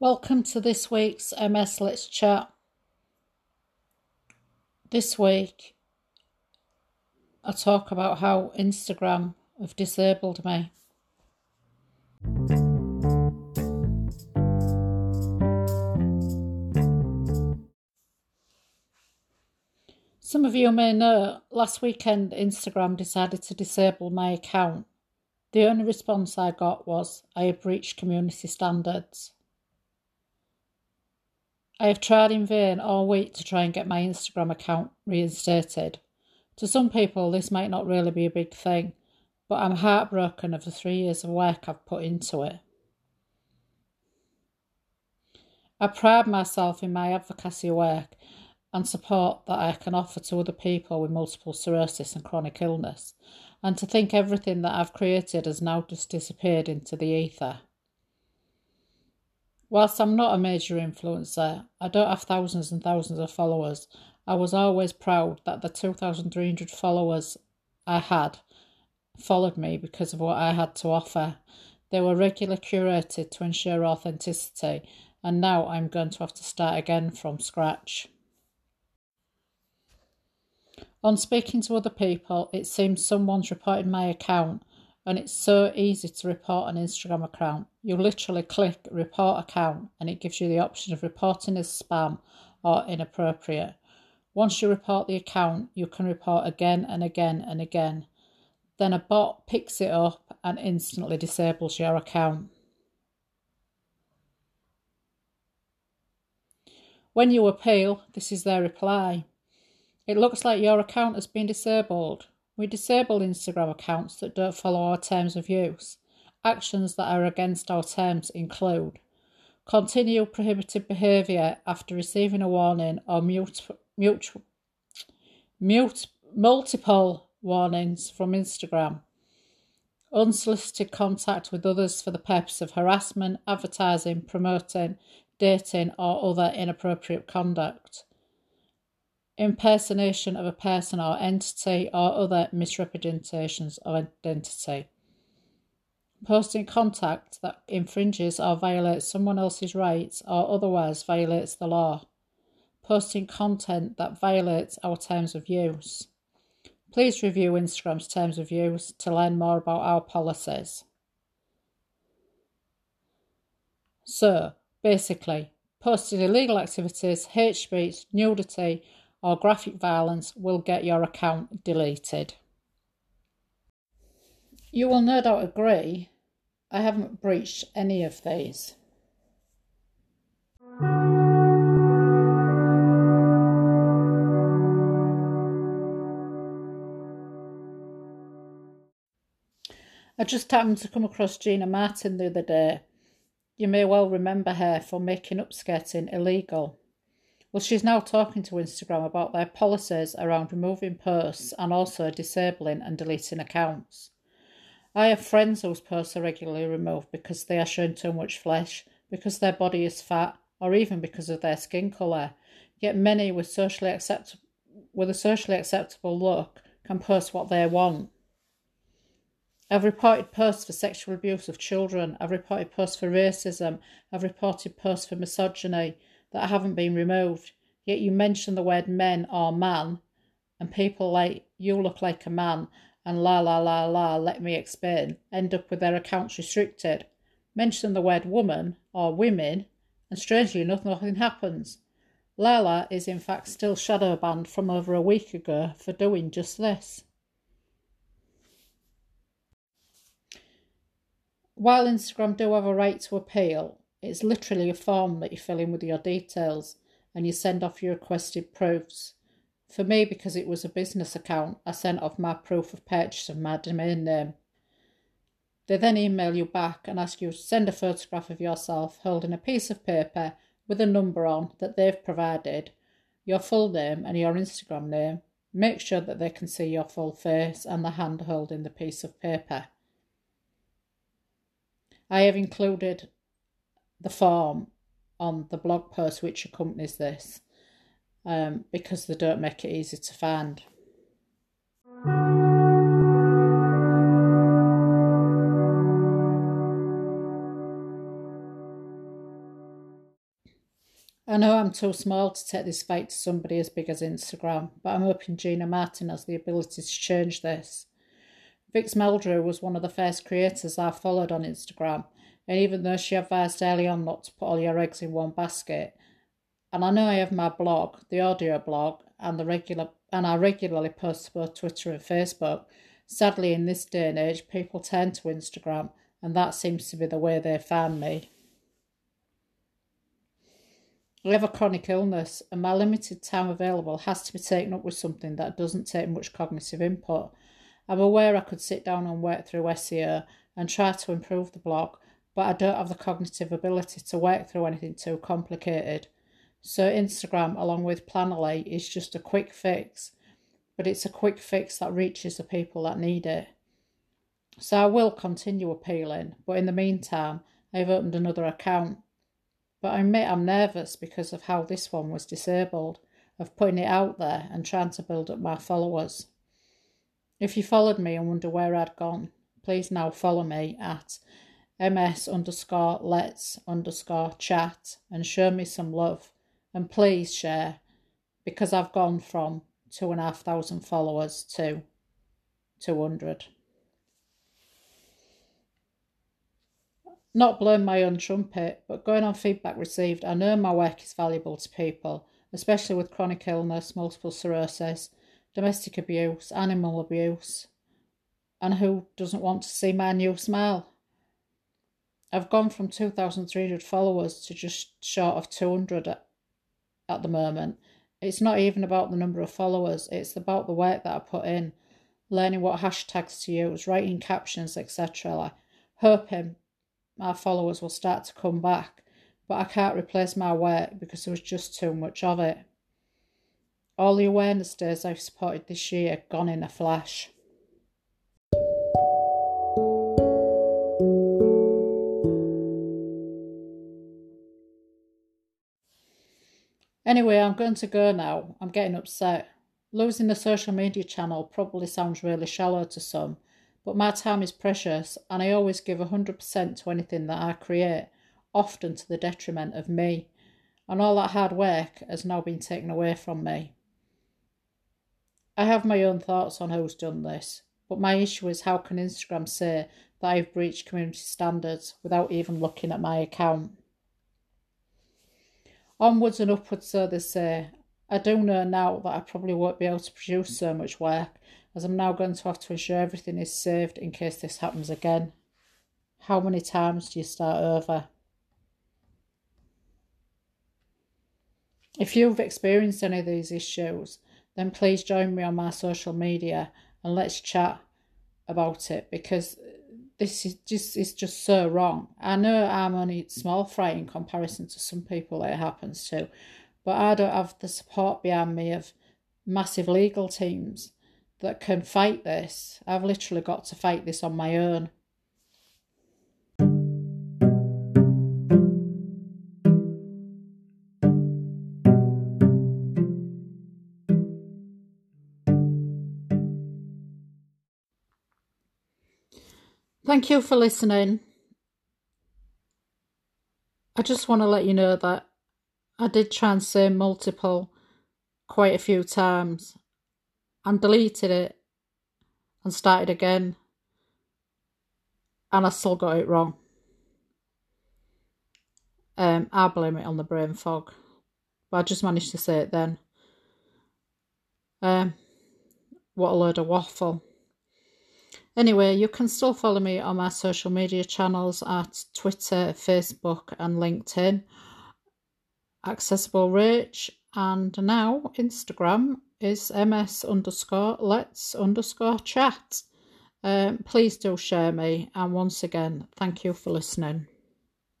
Welcome to this week's MS Let's Chat. This week, I talk about how Instagram have disabled me. Some of you may know last weekend Instagram decided to disable my account. The only response I got was I have breached community standards. I have tried in vain all week to try and get my Instagram account reinstated. To some people, this might not really be a big thing, but I'm heartbroken of the three years of work I've put into it. I pride myself in my advocacy work and support that I can offer to other people with multiple sclerosis and chronic illness, and to think everything that I've created has now just disappeared into the ether. Whilst I'm not a major influencer, I don't have thousands and thousands of followers. I was always proud that the 2,300 followers I had followed me because of what I had to offer. They were regularly curated to ensure authenticity, and now I'm going to have to start again from scratch. On speaking to other people, it seems someone's reported my account and it's so easy to report an Instagram account. You literally click report account and it gives you the option of reporting as spam or inappropriate. Once you report the account, you can report again and again and again. Then a bot picks it up and instantly disables your account. When you appeal, this is their reply. It looks like your account has been disabled. We disable Instagram accounts that don't follow our terms of use. Actions that are against our terms include continue prohibited behaviour after receiving a warning or mute, mute, mute, multiple warnings from Instagram, unsolicited contact with others for the purpose of harassment, advertising, promoting, dating, or other inappropriate conduct impersonation of a person or entity, or other misrepresentations of identity. Posting contact that infringes or violates someone else's rights or otherwise violates the law. Posting content that violates our terms of use. Please review Instagram's terms of use to learn more about our policies. So, basically, posting illegal activities, hate speech, nudity, or graphic violence will get your account deleted. You will no doubt agree I haven't breached any of these. I just happened to come across Gina Martin the other day. You may well remember her for making upskirting illegal. Well, she's now talking to Instagram about their policies around removing posts and also disabling and deleting accounts. I have friends whose posts are regularly removed because they are showing too much flesh, because their body is fat, or even because of their skin colour. Yet many with socially accept- with a socially acceptable look can post what they want. I've reported posts for sexual abuse of children. I've reported posts for racism. I've reported posts for misogyny that haven't been removed. Yet you mention the word men or man, and people like you look like a man and la la la la, let me explain, end up with their accounts restricted. Mention the word woman or women, and strangely enough, nothing happens. Lala is in fact still shadow banned from over a week ago for doing just this. While Instagram do have a right to appeal, it's literally a form that you fill in with your details and you send off your requested proofs. For me, because it was a business account, I sent off my proof of purchase of my domain name. They then email you back and ask you to send a photograph of yourself holding a piece of paper with a number on that they've provided, your full name and your Instagram name. Make sure that they can see your full face and the hand holding the piece of paper. I have included the form on the blog post which accompanies this um, because they don't make it easy to find. I know I'm too small to take this fight to somebody as big as Instagram, but I'm hoping Gina Martin has the ability to change this. Vix Meldrew was one of the first creators I followed on Instagram, and even though she advised early on not to put all your eggs in one basket, and I know I have my blog, the audio blog, and the regular and I regularly post to both Twitter and Facebook. Sadly, in this day and age, people turn to Instagram, and that seems to be the way they find me. I have a chronic illness, and my limited time available has to be taken up with something that doesn't take much cognitive input. I'm aware I could sit down and work through SEO and try to improve the blog, but I don't have the cognitive ability to work through anything too complicated. So, Instagram, along with Planoly, is just a quick fix, but it's a quick fix that reaches the people that need it. So, I will continue appealing, but in the meantime, I've opened another account but I admit I'm nervous because of how this one was disabled, of putting it out there and trying to build up my followers. If you followed me and wonder where I'd gone, please now follow me at ms underscore let's underscore chat and show me some love. And please share because I've gone from two and a half thousand followers to 200. Not blowing my own trumpet, but going on feedback received, I know my work is valuable to people, especially with chronic illness, multiple sclerosis, domestic abuse, animal abuse, and who doesn't want to see my new smile? I've gone from 2,300 followers to just short of 200 at, at the moment. It's not even about the number of followers, it's about the work that I put in, learning what hashtags to use, writing captions, etc. Like, hoping my followers will start to come back, but I can't replace my work because there was just too much of it. All the awareness days I've supported this year gone in a flash. Anyway, I'm going to go now. I'm getting upset. Losing the social media channel probably sounds really shallow to some, but my time is precious and I always give 100% to anything that I create, often to the detriment of me. And all that hard work has now been taken away from me. I have my own thoughts on who's done this, but my issue is how can Instagram say that I've breached community standards without even looking at my account? Onwards and upwards, so they say. I do know now that I probably won't be able to produce so much work as I'm now going to have to ensure everything is saved in case this happens again. How many times do you start over? If you've experienced any of these issues, then please join me on my social media and let's chat about it because this is just is just so wrong. I know I'm only small fry in comparison to some people it happens to, but I don't have the support behind me of massive legal teams that can fight this. I've literally got to fight this on my own. Thank you for listening. I just want to let you know that I did try and say multiple quite a few times and deleted it and started again and I still got it wrong. Um, I blame it on the brain fog, but I just managed to say it then. Um, what a load of waffle. Anyway, you can still follow me on my social media channels at Twitter, Facebook, and LinkedIn. Accessible Rich and now Instagram is ms underscore let's underscore chat. Um, please do share me, and once again, thank you for listening.